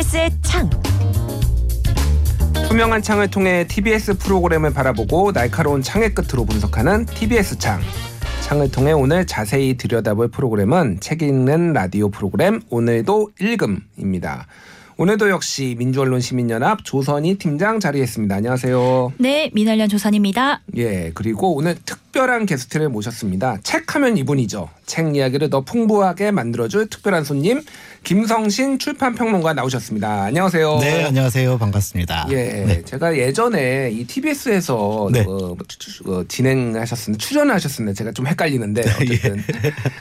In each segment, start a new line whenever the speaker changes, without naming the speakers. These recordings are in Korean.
TBS의 창.
투명한 창을 통해 TBS 프로그램을 바라보고 날카로운 창의 끝으로 분석하는 TBS 창. 창을 통해 오늘 자세히 들여다볼 프로그램은 책 읽는 라디오 프로그램 오늘도 읽음입니다. 오늘도 역시 민주언론 시민연합 조선희 팀장 자리했습니다. 안녕하세요.
네, 민활련 조선입니다.
예, 그리고 오늘 특별한 게스트를 모셨습니다. 책하면 이분이죠. 책 이야기를 더 풍부하게 만들어줄 특별한 손님 김성신 출판 평론가 나오셨습니다. 안녕하세요.
네, 안녕하세요. 반갑습니다.
예,
네.
제가 예전에 이 TBS에서
네.
어, 어, 진행하셨는데 출연을 하셨는데 제가 좀 헷갈리는데 어쨌든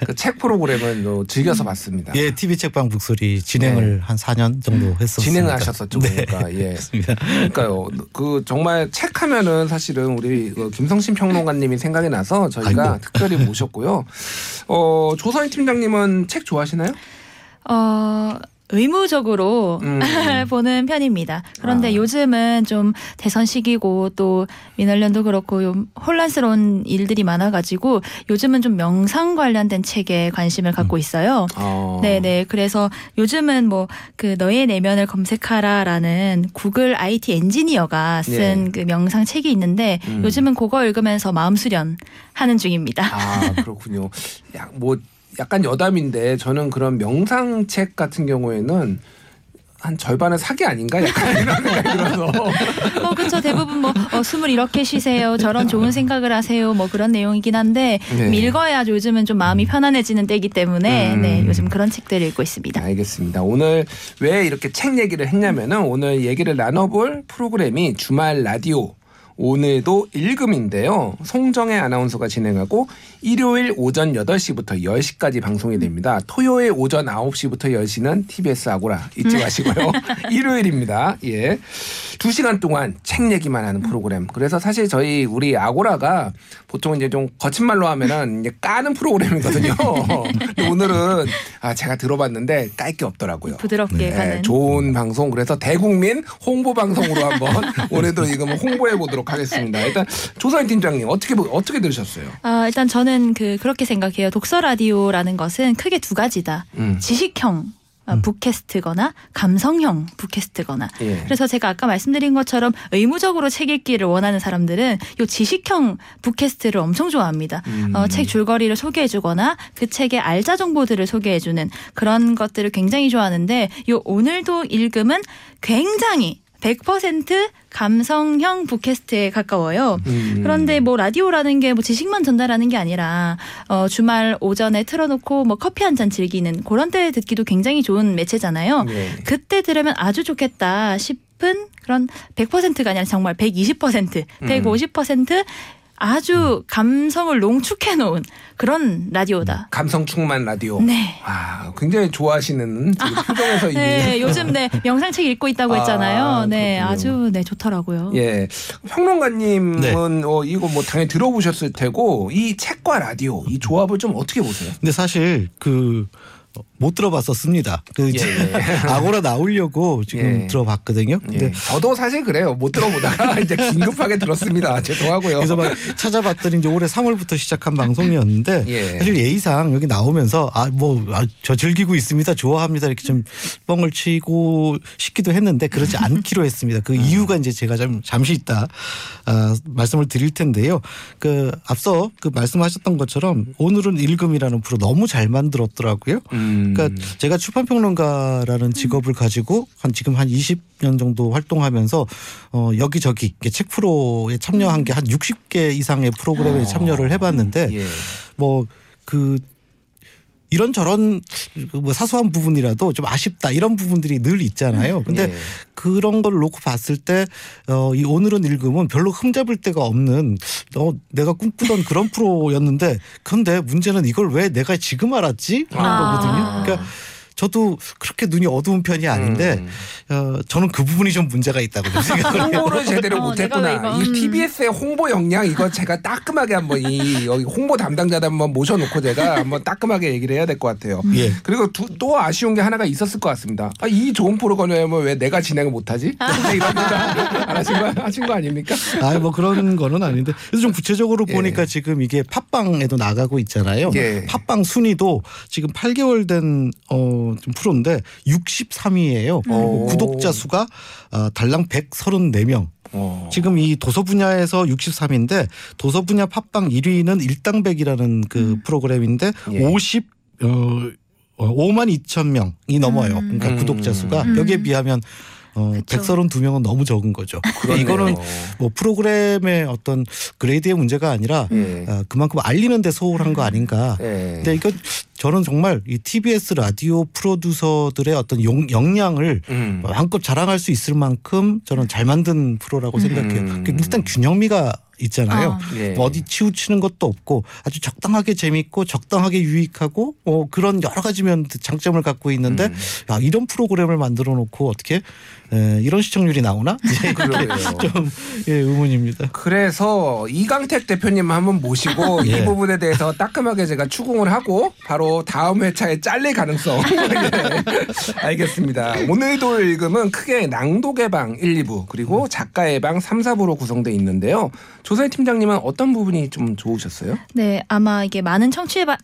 그책 프로그램을 어, 즐겨서 봤습니다.
예, TV 책방 북소리 진행을
네.
한 4년 정도 했었습니다.
진행을 하셨었죠,
네,
그러니까 예.
그렇습니다.
그러니까요. 그 정말 책 하면은 사실은 우리 그 김성신 평론가님이 생각이 나서 저희가
아이고.
특별히 모셨고요. 어, 조선희 팀장님은 책 좋아하시나요?
어, 의무적으로
음.
보는 편입니다. 그런데
아.
요즘은 좀 대선 시기고 또 민활련도 그렇고 좀 혼란스러운 일들이 많아가지고 요즘은 좀 명상 관련된 책에 관심을 갖고
음.
있어요.
어.
네네. 그래서 요즘은 뭐 그 너의 내면을 검색하라라는 구글 IT 엔지니어가 쓴
네.
그 명상 책이 있는데
음.
요즘은 그거 읽으면서 마음 수련 하는 중입니다.
아 그렇군요. 야, 뭐 약간 여담인데 저는 그런 명상책 같은 경우에는 한 절반은 사기 아닌가 약간 이런 생각이 들어서
어, 그렇죠. 대부분 뭐 어, 숨을 이렇게 쉬세요. 저런 좋은 생각을 하세요. 뭐 그런 내용이긴 한데
네.
좀 읽어야 요즘은 좀 마음이 편안해지는 때이기 때문에
음.
네, 요즘 그런 책들을 읽고 있습니다.
알겠습니다. 오늘 왜 이렇게 책 얘기를 했냐면은 오늘 얘기를 나눠볼 프로그램이 주말 라디오 오늘도 읽음인데요. 송정혜 아나운서가 진행하고 일요일 오전 8시부터 10시까지 방송이 됩니다. 토요일 오전 9시부터 10시는 TBS 아고라 잊지 마시고요. 일요일입니다. 예. 2시간 동안 책 얘기만 하는 프로그램. 그래서 사실 저희 우리 아고라가 보통 이제 좀 거친 말로 하면은 이제 까는 프로그램이거든요. 근데 오늘은 아 제가 들어봤는데 깔 게 없더라고요.
부드럽게
네,
가는.
좋은 방송 그래서 대국민 홍보 방송으로 한번 오늘도 이거 뭐 홍보해 보도록 하겠습니다. 일단 조선 팀장님 어떻게 보- 어떻게 들으셨어요?
아, 일단 저는 그 그렇게 생각해요. 독서 라디오라는 것은 크게 두 가지다.
음.
지식형 어, 북캐스트거나 감성형 북캐스트거나.
예.
그래서 제가 아까 말씀드린 것처럼 의무적으로 책 읽기를 원하는 사람들은 요 지식형 북캐스트를 엄청 좋아합니다.
음.
어, 책 줄거리를 소개해주거나 그 책의 알짜 정보들을 소개해주는 그런 것들을 굉장히 좋아하는데 요 오늘도 읽음은 굉장히 100% 감성형 북캐스트에 가까워요.
음.
그런데 뭐 라디오라는 게 뭐 지식만 전달하는 게 아니라 어 주말 오전에 틀어놓고 뭐 커피 한 잔 즐기는 그런 때 듣기도 굉장히 좋은 매체잖아요.
예.
그때 들으면 아주 좋겠다 싶은 그런 100%가 아니라 정말 120%,
음.
150% 아주 감성을 농축해 놓은 그런 라디오다.
감성 충만 라디오.
네.
아 굉장히 좋아하시는 지금 표정에서 이미
네, 요즘 네 명상책 읽고 있다고
아,
했잖아요. 네,
그렇군요.
아주 네 좋더라고요.
예, 평론가님은
네.
어, 이거 뭐 당연히 들어보셨을 테고 이 책과 라디오 이 조합을 좀 어떻게 보세요?
근데 사실 그 못 들어봤었습니다. 그
예, 예.
아고라 나오려고 지금
예.
들어봤거든요. 근데
예. 저도 사실 그래요. 못 들어보다가 이제 긴급하게 들었습니다. 죄송하고요.
그래서 막 찾아봤더니 이제 올해 3월부터 시작한 방송이었는데
예.
사실 예의상 여기 나오면서 아 뭐저 즐기고 있습니다 좋아합니다 이렇게 좀 뻥을 치고 싶기도 했는데 그러지 않기로 했습니다 그 이유가 이제 제가 좀 잠시 있다 아, 말씀을 드릴 텐데요 그 앞서 그 말씀하셨던 것처럼 오늘은 읽음이라는 프로 너무 잘 만들었더라고요
음.
그러니까 제가 출판평론가라는 직업을 가지고 한 지금 한 20년 정도 활동하면서 어 여기저기 책 프로에 참여한 게 한 60개 이상의 프로그램에 참여를 해봤는데
예.
뭐그 이런 저런 뭐 사소한 부분이라도 좀 아쉽다 이런 부분들이 늘 있잖아요. 근데
예.
그런 걸 놓고 봤을 때, 어, 이 오늘은 읽음은 별로 흠잡을 데가 없는, 어, 내가 꿈꾸던 그런 프로였는데, 근데 문제는 이걸 왜 내가 지금 알았지? 하는
아.
거거든요. 그러니까 저도 그렇게 눈이 어두운 편이 아닌데,
음.
어, 저는 그 부분이 좀 문제가 있다고 좀 생각을 해요.
홍보를 제대로
어,
못했구나. 이. TBS의 홍보 역량 이거 제가 따끔하게 한번 이 여기 홍보 담당자들 한번 모셔놓고 제가 한번 따끔하게 얘기를 해야 될 것 같아요.
예.
그리고 두- 또 아쉬운 게 하나가 있었을 것 같습니다. 아, 이 좋은 프로그램을 왜 내가 진행을 못하지? 이런 생각 안 하신 거 하신 거 아닙니까?
아, 뭐 그런 거는 아닌데. 그래서 좀 구체적으로
예.
보니까 지금 이게 팟빵에도 나가고 있잖아요.
예.
팟빵 순위도 지금 8개월 된, 어, 어, 좀 프로인데 63위예요. 그리고
오.
구독자 수가 어, 달랑 134명.
어.
지금 이 도서 분야에서 63인데 도서 분야 팟빵 1위는 일당백이라는 그 프로그램인데
예.
50 어, 어, 5만 2천 명이 넘어요. 그러니까
음.
구독자 수가
음.
여기에 비하면 어,
그쵸.
132명은 너무 적은 거죠.
그렇네요.
이거는 뭐 프로그램의 어떤 그레이드의 문제가 아니라
예.
어, 그만큼 알리는 데 소홀한 거 아닌가.
예.
근데 이거 저는 정말 이 TBS 라디오 프로듀서들의 어떤 용, 역량을
음.
마음껏 자랑할 수 있을 만큼 저는 잘 만든 프로라고 생각해요.
음.
그 일단 균형미가 있잖아요.
어.
예.
뭐 어디 치우치는 것도 없고 아주 적당하게 재밌고 적당하게 유익하고 어, 그런 여러 가지 면 장점을 갖고 있는데
음.
야, 이런 프로그램을 만들어 놓고 어떻게 에, 이런 시청률이 나오나?
그러게요.
좀 예, 의문입니다.
그래서 이강택 대표님 한번 모시고 이
예.
부분에 대해서 따끔하게 제가 추궁을 하고 바로 다음 회차에 잘릴 가능성. 예. 알겠습니다. 오늘도 읽음은 크게 낭독의 방 1, 2부 그리고 작가의 방 3, 4부로 구성돼 있는데요. 조사희 팀장님은 어떤 부분이 좀 좋으셨어요?
네, 아마 이게 많은 청취자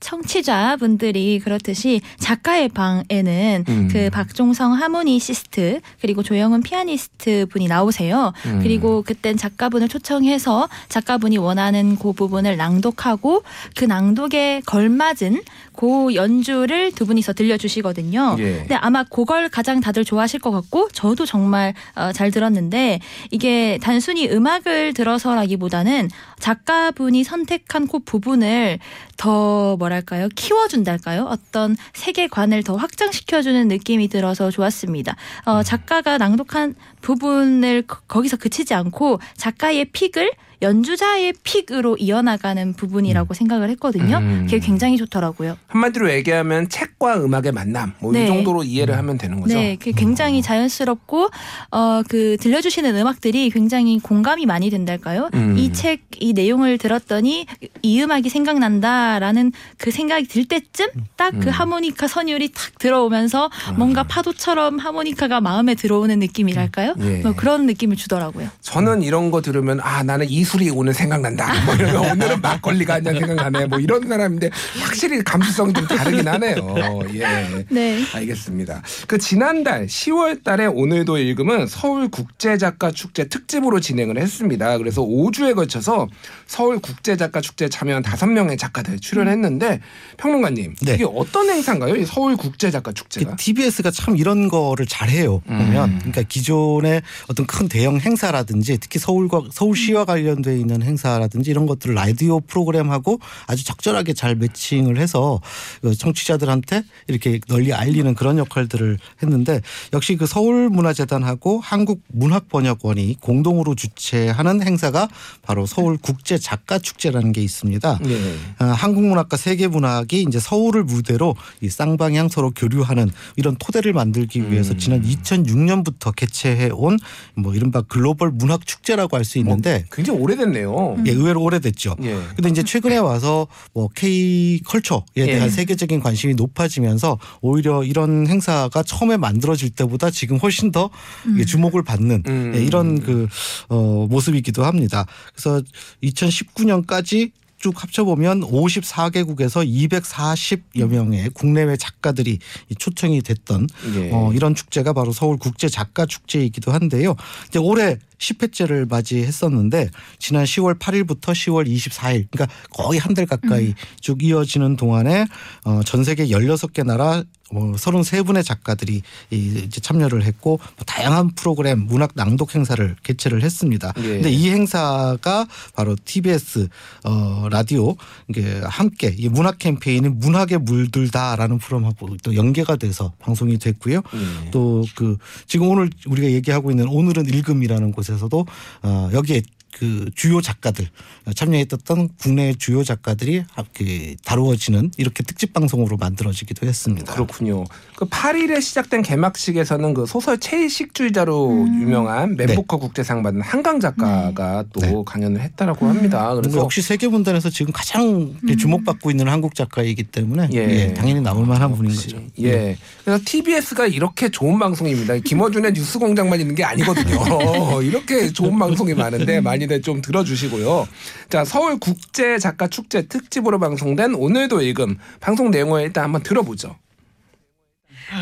청취자분들이 그렇듯이 작가의 방에는
음.
그 박종성 하모니시스트 그리고 조영은 피아니스트 분이 나오세요.
음.
그리고 그땐 작가분을 초청해서 작가분이 원하는 그 부분을 낭독하고 그 낭독에 걸맞은 그 연주를 두 분이서 들려주시거든요.
예.
근데 아마 그걸 가장 다들 좋아하실 것 같고 저도 정말 어, 잘 들었는데 이게 단순히 음악을 들어서라기보다는 작가분이 선택한 그 부분을 더 뭐 랄까요 키워준달까요 어떤 세계관을 더 확장시켜주는 느낌이 들어서 좋았습니다. 어, 작가가 낭독한 부분을 거- 거기서 그치지 않고 작가의 픽을 연주자의 픽으로 이어나가는 부분이라고 생각을 했거든요.
음.
그게 굉장히 좋더라고요.
한마디로 얘기하면 책과 음악의 만남 뭐이
네.
정도로 이해를 하면 되는 거죠.
네, 그 굉장히 자연스럽고 어 그 들려주시는 음악들이 굉장히 공감이 많이 된달까요?
음.
이책 이 내용을 들었더니 이 음악이 생각난다라는 그 생각이 들 때쯤 딱그
음.
하모니카 선율이 탁 들어오면서 뭔가 파도처럼 하모니카가 마음에 들어오는 느낌이랄까요?
예.
뭐 그런 느낌을 주더라고요.
저는 이런 거 들으면 아 나는 이 술이 오늘 생각난다. 뭐 이러면 오늘은 막걸리가 한 잔 생각나네. 뭐 이런 사람인데 확실히 감수성이 좀 다르긴 하네요. 예.
네.
알겠습니다. 그 지난달 10월 달에 오늘도 읽음은 서울 국제 작가 축제 특집으로 진행을 했습니다. 그래서 5주에 걸쳐서 서울 국제 작가 축제에 참여한 5명의 작가들 출연했는데 평론가님
네.
이게 어떤 행사인가요? 이 서울 국제 작가 축제가?
TBS가 참 이런 거를 잘해요. 보면
음.
그러니까 기존의 어떤 큰 대형 행사라든지 특히 서울과 서울시와 관련 돼 있는 행사라든지 이런 것들을 라디오 프로그램하고 아주 적절하게 잘 매칭을 해서 그 청취자들한테 이렇게 널리 알리는 그런 역할들을 했는데 역시 그 서울문화재단하고 한국문학번역원이 공동으로 주최하는 행사가 바로 서울 국제 작가 축제라는 게 있습니다.
네.
어, 한국문학과 세계문학이 이제 서울을 무대로 이 쌍방향 서로 교류하는 이런 토대를 만들기 위해서
음.
지난 2006년부터 개최해 온 뭐 이른바 글로벌 문학 축제라고 할 수 있는데
굉장히 오래 됐네요.
예, 의외로 오래됐죠.
예.
근데 이제 최근에 와서 뭐 K 컬처에 대한
예.
세계적인 관심이 높아지면서 오히려 이런 행사가 처음에 만들어질 때보다 지금 훨씬 더 이게 주목을 받는
음.
예, 이런 그 어, 모습이기도 합니다. 그래서 2019년까지 쭉 합쳐보면 54개국에서 240여 명의 국내외 작가들이 이 초청이 됐던
예.
어, 이런 축제가 바로 서울 국제 작가 축제이기도 한데요. 이제 올해 10회째를 맞이했었는데 지난 10월 8일부터 10월 24일 그러니까 거의 한 달 가까이 쭉 이어지는 동안에 어, 전 세계 16개 나라 뭐 33분의 작가들이 이- 이제 참여를 했고 뭐 다양한 프로그램 문학 낭독 행사를 개최를 했습니다.
예.
근데 이 행사가 바로 TBS 어 라디오 이게 함께 이 문학 캠페인인 문학에 물들다라는 프로그램하고 또 연계가 돼서 방송이 됐고요.
예.
또그 지금 오늘 우리가 얘기하고 있는 오늘은 읽음이라는 곳에 서도 어 여기에 그 주요 작가들 참여했던 국내 주요 작가들이 그 다루어지는 이렇게 특집 방송으로 만들어지기도 했습니다.
그렇군요. 그 8일에 시작된 개막식에서는 그 소설 채식주의자로
음.
유명한 맨부커 국제상 받은 한강 작가가 또
네.
강연을 했다라고 합니다. 그래서
역시 세계 분단에서 지금 가장 이렇게 주목받고 있는 한국 작가이기 때문에
예.
예, 당연히 나올 만한 분인
역시.
거죠.
예. 그래서 TBS가 이렇게 좋은 방송입니다. 김어준의 뉴스 공장만 있는 게 아니거든요. 이렇게 좋은 방송이 많은데 많이 들 좀 들어주시고요. 자, 서울 국제 작가 축제 특집으로 방송된 오늘도 읽음 방송 내용을 일단 한번 들어보죠.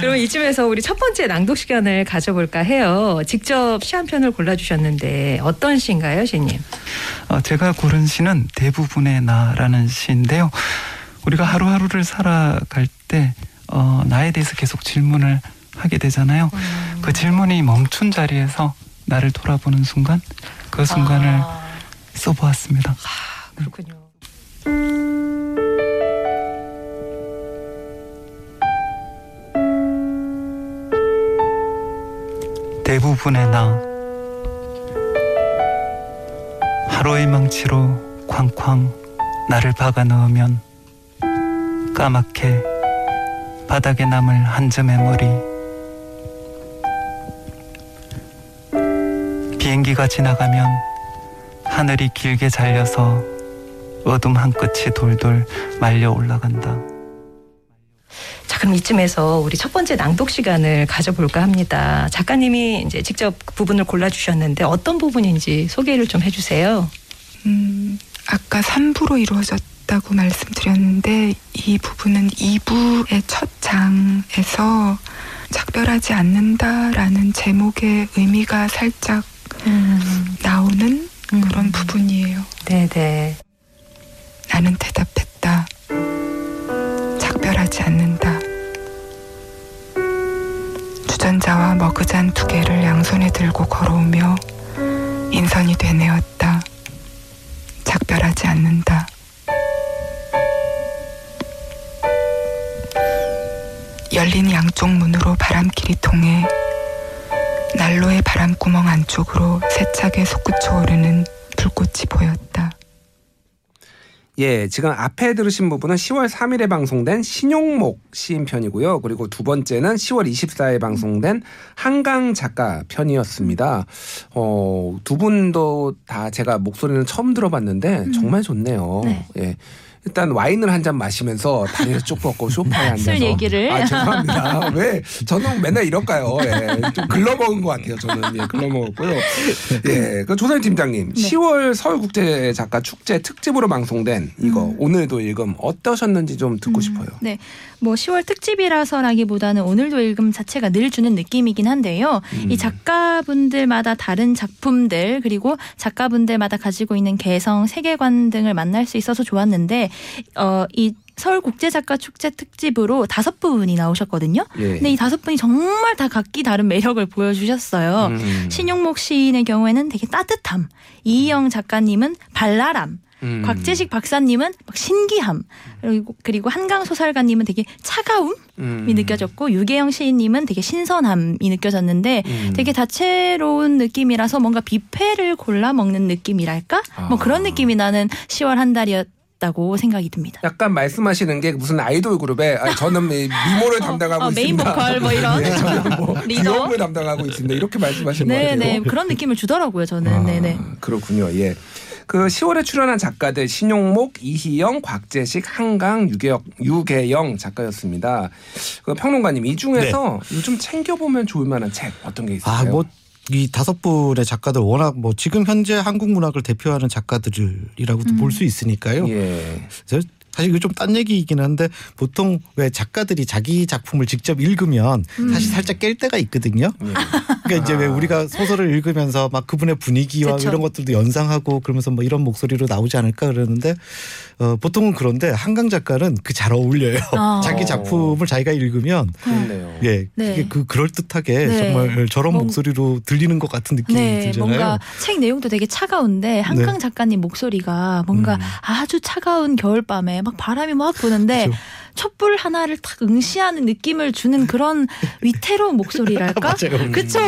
그러면 이쯤에서 우리 첫 번째 낭독 시간을 가져볼까 해요. 직접 시 한 편을 골라주셨는데 어떤 시인가요, 시님?
어, 제가 고른 시는 대부분의 나라는 시인데요. 우리가 하루하루를 살아갈 때 어, 나에 대해서 계속 질문을 하게 되잖아요. 그 질문이 멈춘 자리에서 나를 돌아보는 순간 그 순간을
아,
써보았습니다.
그렇군요.
대부분의 나 하루의 망치로 쾅쾅 나를 박아 넣으면 까맣게 바닥에 남을 한 점의 머리 비행기가 지나가면 하늘이 길게 잘려서 어둠 한 끝이 돌돌 말려 올라간다.
자, 그럼 이쯤에서 우리 첫 번째 낭독 시간을 가져볼까 합니다. 작가님이 이제 직접 부분을 골라주셨는데 어떤 부분인지 소개를 좀 해주세요.
음, 아까 3부로 이루어졌다고 말씀드렸는데 이 부분은 2부의 첫 장에서 작별하지 않는다라는 제목의 의미가 살짝 나오는 그런
음.
부분이에요.
네네.
나는 대답했다. 작별하지 않는다. 주전자와 머그잔 두 개를 양손에 들고 걸어오며 인선이 되뇌었다. 작별하지 않는다. 열린 양쪽 문으로 바람길이 통해 난로의 바람구멍 안쪽으로 세차게 솟구쳐 오르는 불꽃이 보였다.
예, 지금 앞에 들으신 부분은 10월 3일에 방송된 신용목 시인 편이고요. 그리고 두 번째는 10월 24일에 방송된 한강 작가 편이었습니다. 어, 두 분도 다 제가 목소리는 처음 들어봤는데 정말 좋네요.
네.
예. 일단 와인을 한 잔 마시면서 다리를 쭉 뻗고 소파에 앉아서
술 얘기를.
아 죄송합니다. 왜 저는 맨날 이럴까요? 예. 좀 글러먹은 것 같아요. 저는 예, 글러먹었고요. 예, 그 조선 팀장님,
네.
10월 서울국제 작가 축제 특집으로 방송된 이거
음.
오늘도 읽음 어떠셨는지 좀 듣고 싶어요.
네. 뭐 10월 특집이라서라기보다는 오늘도 읽음 자체가 늘 주는 느낌이긴 한데요.
음.
이 작가분들마다 다른 작품들 그리고 작가분들마다 가지고 있는 개성, 세계관 등을 만날 수 있어서 좋았는데 어 이 서울 국제 작가 축제 특집으로 다섯 분이 나오셨거든요.
예.
근데 이 다섯 분이 정말 다 각기 다른 매력을 보여주셨어요.
음.
신용목 시인의 경우에는 되게 따뜻함, 이희영 작가님은 발랄함,
음.
곽재식 박사님은 막 신기함, 그리고, 그리고 한강 소설가님은 되게 차가움이
음.
느껴졌고 유계영 시인님은 되게 신선함이 느껴졌는데
음.
되게 다채로운 느낌이라서 뭔가 뷔페를 골라 먹는 느낌이랄까? 뭐
아.
그런 느낌이 나는 10월 한 달이었 다고 생각이 듭니다.
약간 말씀하시는 게 무슨 아이돌 그룹에 아, 저는 이 미모를 담당하고
어, 메인
있습니다.
보컬 뭐 이런.
예, 저는 뭐
리더.
귀여움을 담당하고 있습니다. 이렇게 말씀하시는 것 같아요.
네네 그런 느낌을 주더라고요 저는.
아,
네네.
그렇군요. 예. 그 10월에 출연한 작가들 신용목, 이희영, 곽재식, 한강, 유계영, 유계영 작가였습니다. 그 평론가님 이 중에서 요즘 챙겨 보면 좋을 만한 책 어떤 게 있을까요?
아, 뭐 이 다섯 분의 작가들 워낙 뭐 지금 현재 한국 문학을 대표하는 작가들이라고도 볼수 있으니까요.
예.
저 사실 이거 좀 딴 얘기이긴 한데 보통 왜 작가들이 자기 작품을 직접 읽으면 사실 살짝 깰 때가 있거든요.
예.
그러니까 이제 왜 우리가 소설을 읽으면서 막 그분의 분위기와
그쵸.
이런 것들도 연상하고 그러면서 뭐 이런 목소리로 나오지 않을까 그러는데 어, 보통은 그런데 한강 작가는 그 잘 어울려요.
아.
자기 작품을 자기가 읽으면
그렇네요.
예,
네.
그게 그 그럴 듯하게
네.
정말 저런
뭔-
목소리로 들리는 것 같은 느낌이
네,
들잖아요.
뭔가 책 내용도 되게 차가운데 한강
네.
작가님 목소리가 뭔가
음.
아주 차가운 겨울밤에 막 바람이 막 부는데
그죠.
촛불 하나를 탁 응시하는 느낌을 주는 그런 위태로운 목소리랄까? 그쵸?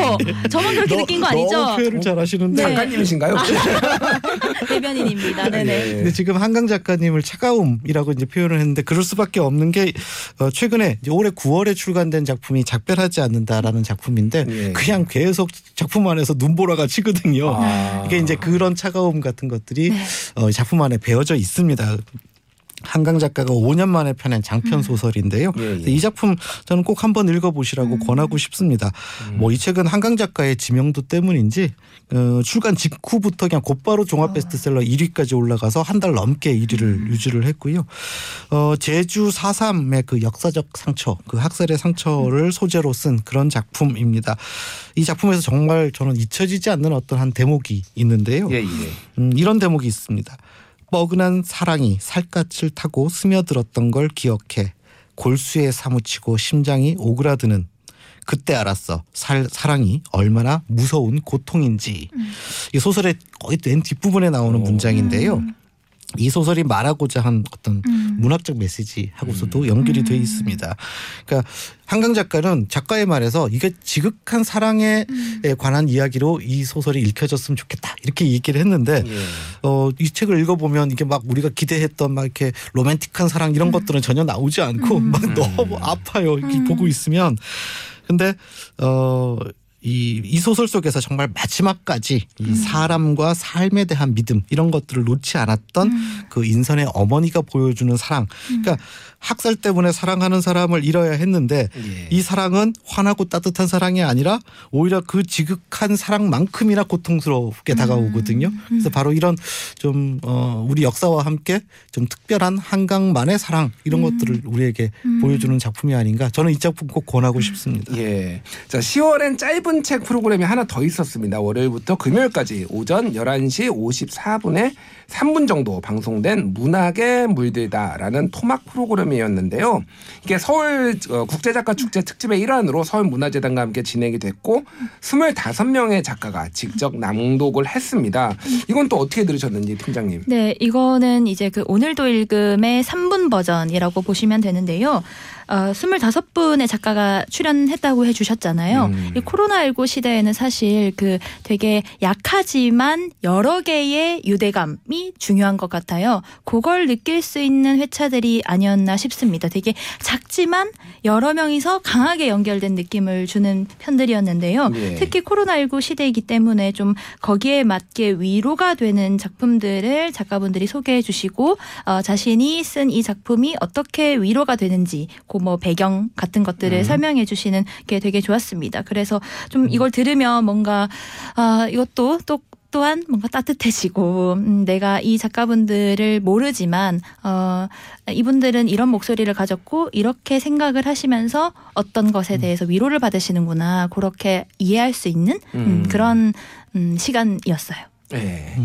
저만 그렇게
너-
느낀 거
너무
아니죠?
표현을 잘 하시는데
네.
작가님이신가요?
대변인입니다. 네네.
예.
근데 지금 한강 작가님을 차가움이라고 이제 표현을 했는데 그럴 수밖에 없는 게 어, 최근에 이제 올해 9월에 출간된 작품이 작별하지 않는다라는 작품인데
예.
그냥 계속 작품 안에서 눈보라가 치거든요.
아.
이게 이제 그런 차가움 같은 것들이
네.
어, 작품 안에 배어져 있습니다. 한강 작가가 5년 만에 펴낸 장편 소설인데요.
예, 예.
이 작품 저는 꼭 한번 읽어보시라고 권하고 싶습니다. 뭐이 책은 한강 작가의 지명도 때문인지 어, 출간 직후부터 그냥 곧바로 종합 베스트셀러 1위까지 올라가서 한 달 넘게 1위를 유지를 했고요. 어, 제주 4.3의 그 역사적 상처, 그 학살의 상처를 소재로 쓴 그런 작품입니다. 이 작품에서 정말 저는 잊혀지지 않는 어떤 한 대목이 있는데요.
예, 예.
음, 이런 대목이 있습니다. 뻐근한 사랑이 살갗을 타고 스며들었던 걸 기억해 골수에 사무치고 심장이 오그라드는 그때 알았어. 살, 사랑이 얼마나 무서운 고통인지. 이 소설의 거의 맨 뒷부분에 나오는 문장인데요. 이 소설이 말하고자 한 어떤 문학적 메시지하고서도 연결이 돼 있습니다. 그러니까 한강 작가는 작가의 말에서 이게 지극한 사랑에 관한 이야기로 이 소설이 읽혀졌으면 좋겠다. 이렇게 얘기를 했는데
예.
어, 이 책을 읽어보면 이게 막 우리가 기대했던 막 이렇게 로맨틱한 사랑 이런 것들은 전혀 나오지 않고 막 너무 아파요. 이렇게 보고 있으면. 근데, 어, 이, 이 소설 속에서 정말 마지막까지 이 사람과 삶에 대한 믿음 이런 것들을 놓지 않았던 그 인선의 어머니가 보여주는 사랑. 그러니까 학살 때문에 사랑하는 사람을 잃어야 했는데
예.
이 사랑은 환하고 따뜻한 사랑이 아니라 오히려 그 지극한 사랑만큼이나 고통스럽게 다가오거든요. 그래서 바로 이런 좀 어, 우리 역사와 함께 좀 특별한 한강만의 사랑 이런 것들을 우리에게 보여주는 작품이 아닌가. 저는 이 작품 꼭 권하고 싶습니다.
예. 자, 10월엔 짧은 책 프로그램이 하나 더 있었습니다. 월요일부터 금요일까지 오전 11시 54분에 3분 정도 방송된 문학에 물들다라는 토막 프로그램이었는데요. 이게 서울 어, 국제작가 축제 특집의 일환으로 서울문화재단과 함께 진행이 됐고 25명의 작가가 직접 낭독을 했습니다. 이건 또 어떻게 들으셨는지 팀장님.
네, 이거는 이제 그 오늘도 읽음의 3분 버전이라고 보시면 되는데요. 어, 25분의 작가가 출연했다고 해주셨잖아요.
음.
이 코로나19 시대에는 사실 그 되게 약하지만 여러 개의 유대감이 중요한 것 같아요. 그걸 느낄 수 있는 회차들이 아니었나 싶습니다. 되게 작지만 여러 명이서 강하게 연결된 느낌을 주는 편들이었는데요.
예.
특히 코로나19 시대이기 때문에 좀 거기에 맞게 위로가 되는 작품들을 작가분들이 소개해 주시고 어, 자신이 쓴 이 작품이 어떻게 위로가 되는지 그뭐 배경 같은 것들을
음.
설명해 주시는 게 되게 좋았습니다. 그래서 좀 이걸 들으면 뭔가 아 이것도 또 또한 뭔가 따뜻해지고 음, 내가 이 작가분들을 모르지만 어 이분들은 이런 목소리를 가졌고 이렇게 생각을 하시면서 어떤 것에 대해서 위로를 받으시는구나 그렇게 이해할 수 있는 음,
음.
그런 음, 시간이었어요.
예.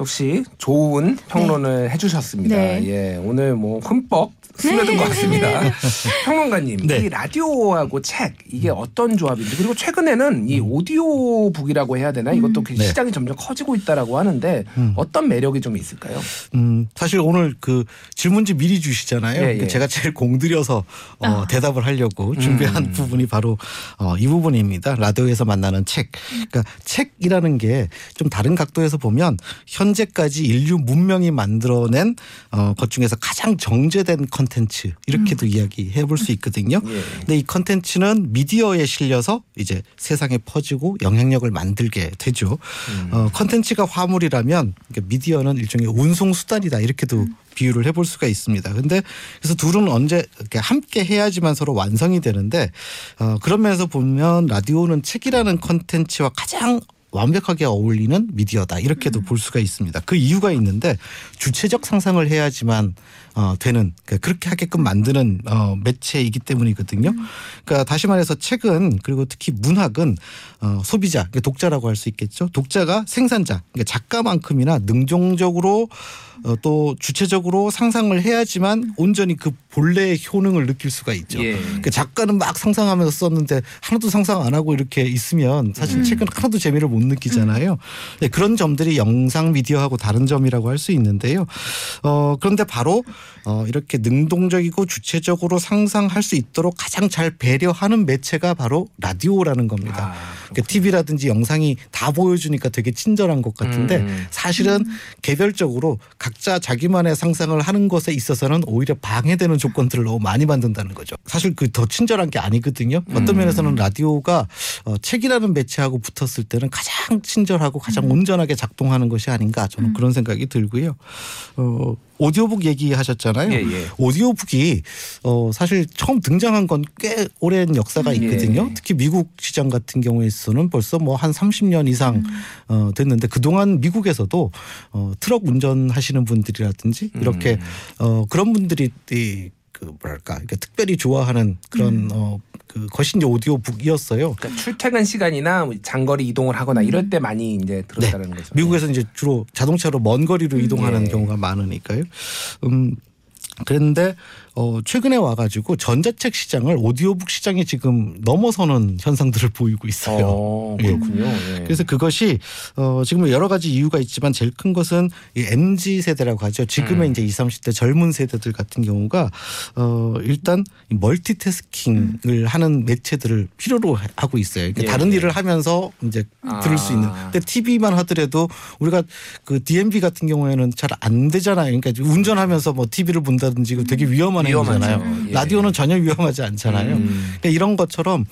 역시 좋은 평론을 해주셨습니다.
네.
예. 오늘 뭐 흠뻑 스며든 것 같습니다. 평론가님,
네.
이 라디오하고 책 이게 어떤 조합인지 그리고 최근에는 이 오디오북이라고 해야 되나 이것도 그
네.
시장이 점점 커지고 있다라고 하는데
음.
어떤 매력이 좀 있을까요?
음, 사실 오늘 그 질문지 미리 주시잖아요.
예, 예.
제가 제일 공들여서 어,
아.
대답을 하려고 준비한
음.
부분이 바로 어, 이 부분입니다. 라디오에서 만나는 책. 그러니까 책이라는 게 좀 다른 각도에서 보면 현재까지 인류 문명이 만들어낸 어, 것 중에서 가장 정제된 컨텐츠 이렇게도 이야기해 볼 수 있거든요.
예.
근데 이 컨텐츠는 미디어에 실려서 이제 세상에 퍼지고 영향력을 만들게 되죠.
음.
어, 컨텐츠가 화물이라면 그러니까 미디어는 일종의 운송 수단이다 이렇게도 비유를 해볼 수가 있습니다. 근데 그래서 둘은 언제 이렇게 함께 해야지만 서로 완성이 되는데 어, 그런 면에서 보면 라디오는 책이라는 컨텐츠와 가장 완벽하게 어울리는 미디어다 이렇게도 볼 수가 있습니다. 그 이유가 있는데 주체적 상상을 해야지만 어, 되는 그러니까 그렇게 하게끔 만드는 어, 매체이기 때문이거든요. 그러니까 다시 말해서 책은 그리고 특히 문학은 어, 소비자 그러니까 독자라고 할 수 있겠죠. 독자가 생산자 그러니까 작가만큼이나 능동적으로 어, 또 주체적으로 상상을 해야지만 온전히 그 본래의 효능을 느낄 수가 있죠.
예.
그 작가는 막 상상하면서 썼는데 하나도 상상 안 하고 이렇게 있으면 사실 책은 하나도 재미를 못 느끼잖아요. 네, 그런 점들이 영상 미디어하고 다른 점이라고 할 수 있는데요. 어, 그런데 바로 어, 이렇게 능동적이고 주체적으로 상상할 수 있도록 가장 잘 배려하는 매체가 바로 라디오라는 겁니다.
아,
그러니까 TV라든지 영상이 다 보여주니까 되게 친절한 것 같은데
음.
사실은 개별적으로 각자 자기만의 상상을 하는 것에 있어서는 오히려 방해되는 조건들을 너무 많이 만든다는 거죠. 사실 그 더 친절한 게 아니거든요. 어떤
음.
면에서는 라디오가 어, 책이라는 매체하고 붙었을 때는 가장 친절하고 가장 온전하게 작동하는 것이 아닌가 저는 그런 생각이 들고요. 어, 오디오북 얘기하셨잖아요.
예, 예.
오디오북이 어, 사실 처음 등장한 건 꽤 오랜 역사가
음.
있거든요.
예.
특히 미국 시장 같은 경우에서는 벌써 뭐 한 30년 이상
음.
어, 됐는데 그동안 미국에서도 어, 트럭 운전하시는 분들이라든지 이렇게
음.
어, 그런 분들이 이, 그 뭐랄까 이렇게 특별히 좋아하는 그런 어, 그 것이 이제 오디오북이었어요.
그러니까 출퇴근 시간이나 뭐 장거리 이동을 하거나 이럴 때 많이 이제 들었다는 거죠.
네. 미국에서 이제 주로 자동차로 먼 거리로 이동하는
예.
경우가 많으니까요. 음 그런데 어 최근에 와가지고 전자책 시장을 오디오북 시장이 지금 넘어서는 현상들을 보이고 있어요.
어,
예.
그렇군요. 예.
그래서 그것이 어 지금 여러 가지 이유가 있지만 제일 큰 것은 이 MZ 세대라고 하죠. 지금의
음.
이제 20, 30대 젊은 세대들 같은 경우가 어 일단 이 멀티태스킹을 하는 매체들을 필요로 하고 있어요. 그러니까
예,
다른
예.
일을 하면서 이제
아.
들을 수 있는. 근데 TV만 하더라도 우리가 그 DMB 같은 경우에는 잘 안 되잖아요. 그러니까 운전하면서 뭐 TV를 본다든지 되게 위험한. 행위잖아요.
예.
라디오는 전혀 위험하지 않잖아요.
음.
그러니까 이런 것처럼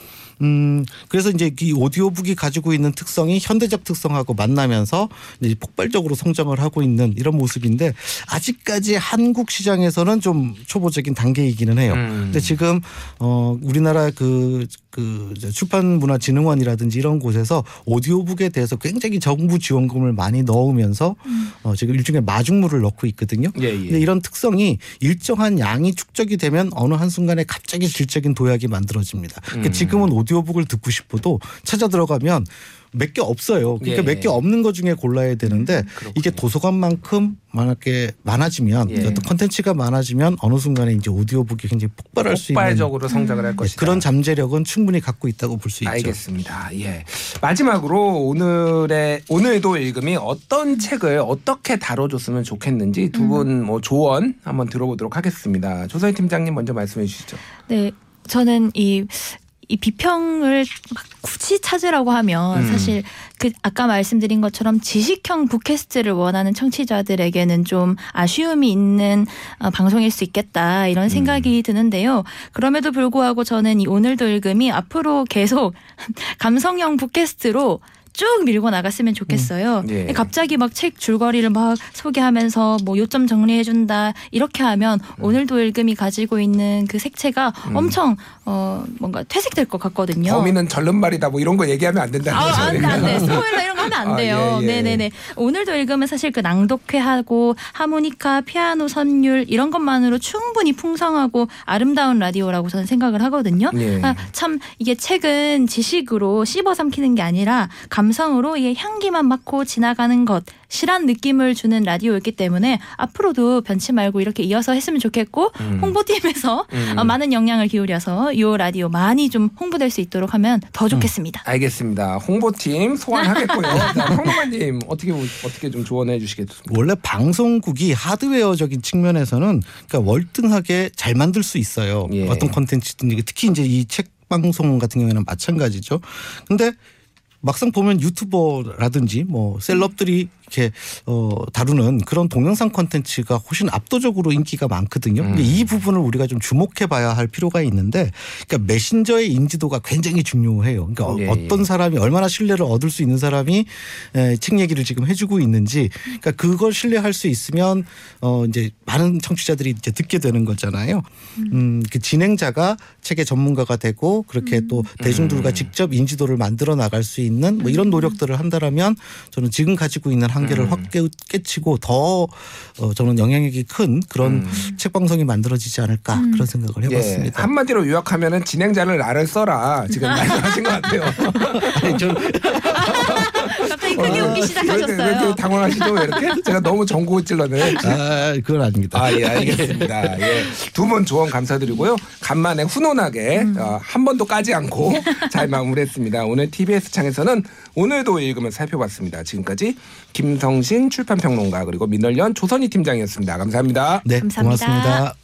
음 그래서 이제 이 오디오북이 가지고 있는 특성이 현대적 특성하고 만나면서 이제 폭발적으로 성장을 하고 있는 이런 모습인데 아직까지 한국 시장에서는 좀 초보적인 단계이기는 해요.
음.
근데 지금 어 우리나라 그 그 출판문화진흥원이라든지 이런 곳에서 오디오북에 대해서 굉장히 정부 지원금을 많이 넣으면서 어 지금 일종의 마중물을 넣고 있거든요.
예, 예.
근데 이런 특성이 일정한 양이 축적이 되면 어느 한 순간에 갑자기 질적인 도약이 만들어집니다. 그러니까
음.
지금은 오디오 북을 듣고 싶어도 찾아 들어가면 몇 개 없어요. 그러니까
예,
몇개
예.
없는 것 중에 골라야 되는데 이게 도서관만큼 만약에 많아지면
예.
어떤 컨텐츠가 많아지면 어느 순간에 이제 오디오북이 굉장히 폭발할 수 있는
폭발적으로 성장을 할
예,
것이다.
그런 잠재력은 충분히 갖고 있다고 볼 수 있죠.
알겠습니다. 예. 마지막으로 오늘의 오늘도 읽음이 어떤 책을 어떻게 다뤄줬으면 좋겠는지 두 분 뭐 조언 한번 들어보도록 하겠습니다. 조서희 팀장님 먼저 말씀해 주시죠.
네, 저는 이, 이 비평을 막 굳이 찾으라고 하면
음.
사실 그 아까 말씀드린 것처럼 지식형 북캐스트를 원하는 청취자들에게는 좀 아쉬움이 있는 어, 방송일 수 있겠다 이런 생각이 드는데요. 그럼에도 불구하고 저는 이 오늘도 읽음이 앞으로 계속 감성형 북캐스트로 쭉 밀고 나갔으면 좋겠어요.
예.
갑자기 막 책 줄거리를 막 소개하면서 뭐 요점 정리해준다 이렇게 하면
음.
오늘도 읽음이 가지고 있는 그 색채가 엄청 어 뭔가 퇴색될 것 같거든요.
범인은 절름발이다 뭐 이런 거 얘기하면 안 된다는
아,
거죠.
안 돼, 안 돼. 스포일러 이런 거 하면 안
아,
돼요.
예, 예.
네네네. 오늘도 읽으면 사실 그 낭독회하고 하모니카, 피아노 선율 이런 것만으로 충분히 풍성하고 아름다운 라디오라고 저는 생각을 하거든요.
예.
아, 참 이게 책은 지식으로 씹어 삼키는 게 아니라 감 성으로 이게 향기만 맡고 지나가는 것 실한 느낌을 주는 라디오였기 때문에 앞으로도 변치 말고 이렇게 이어서 했으면 좋겠고
음.
홍보팀에서
음.
어, 많은 영향을 기울여서 이 라디오 많이 좀 홍보될 수 있도록 하면 더 좋겠습니다.
알겠습니다. 홍보팀 소환하겠고요. 자, 평론가님 어떻게 어떻게 좀 조언해 주시겠습니까?
원래 방송국이 하드웨어적인 측면에서는 그러니까 월등하게 잘 만들 수 있어요.
예.
어떤 콘텐츠든 특히 이제 이 책 방송 같은 경우에는 마찬가지죠. 근데 막상 보면 유튜버라든지 뭐 셀럽들이 이렇게 어 다루는 그런 동영상 콘텐츠가 훨씬 압도적으로 인기가 많거든요. 근데
음.
이 부분을 우리가 좀 주목해 봐야 할 필요가 있는데 그러니까 메신저의 인지도가 굉장히 중요해요. 그러니까 어-
예,
어떤 사람이 얼마나 신뢰를 얻을 수 있는 사람이 에, 책 얘기를 지금 해 주고 있는지 그러니까 그걸 신뢰할 수 있으면 어 이제 많은 청취자들이 이제 듣게 되는 거잖아요. 음, 그 진행자가 책의 전문가가 되고 그렇게 또 대중들과
음.
직접 인지도를 만들어 나갈 수 있는 뭐 이런 노력들을 한다라면 저는 지금 가지고 있는 한 계를
음.
확 깨- 깨치고 더 어, 저는 영향력이 큰 그런
음.
책 방송이 만들어지지 않을까 그런 생각을 해봤습니다.
예, 한마디로 요약하면은 진행자를 나를 써라 지금 말씀하신 것 같아요.
아니, 저
갑자기 크게 웃기
왜 이렇게
시작하셨어요.
당황하시죠? 왜 이렇게? 제가 너무 정고 찔러네.
아, 그건 아닙니다.
아, 예, 알겠습니다. 예. 두분 조언 감사드리고요. 간만에 훈훈하게 어, 한 번도 까지 않고 잘 마무리했습니다. 오늘 TBS 창에서는 오늘도 읽으면 살펴봤습니다. 지금까지 김성신 출판평론가 그리고 민월련 조선희 팀장이었습니다. 감사합니다.
네,
감사합니다.
고맙습니다.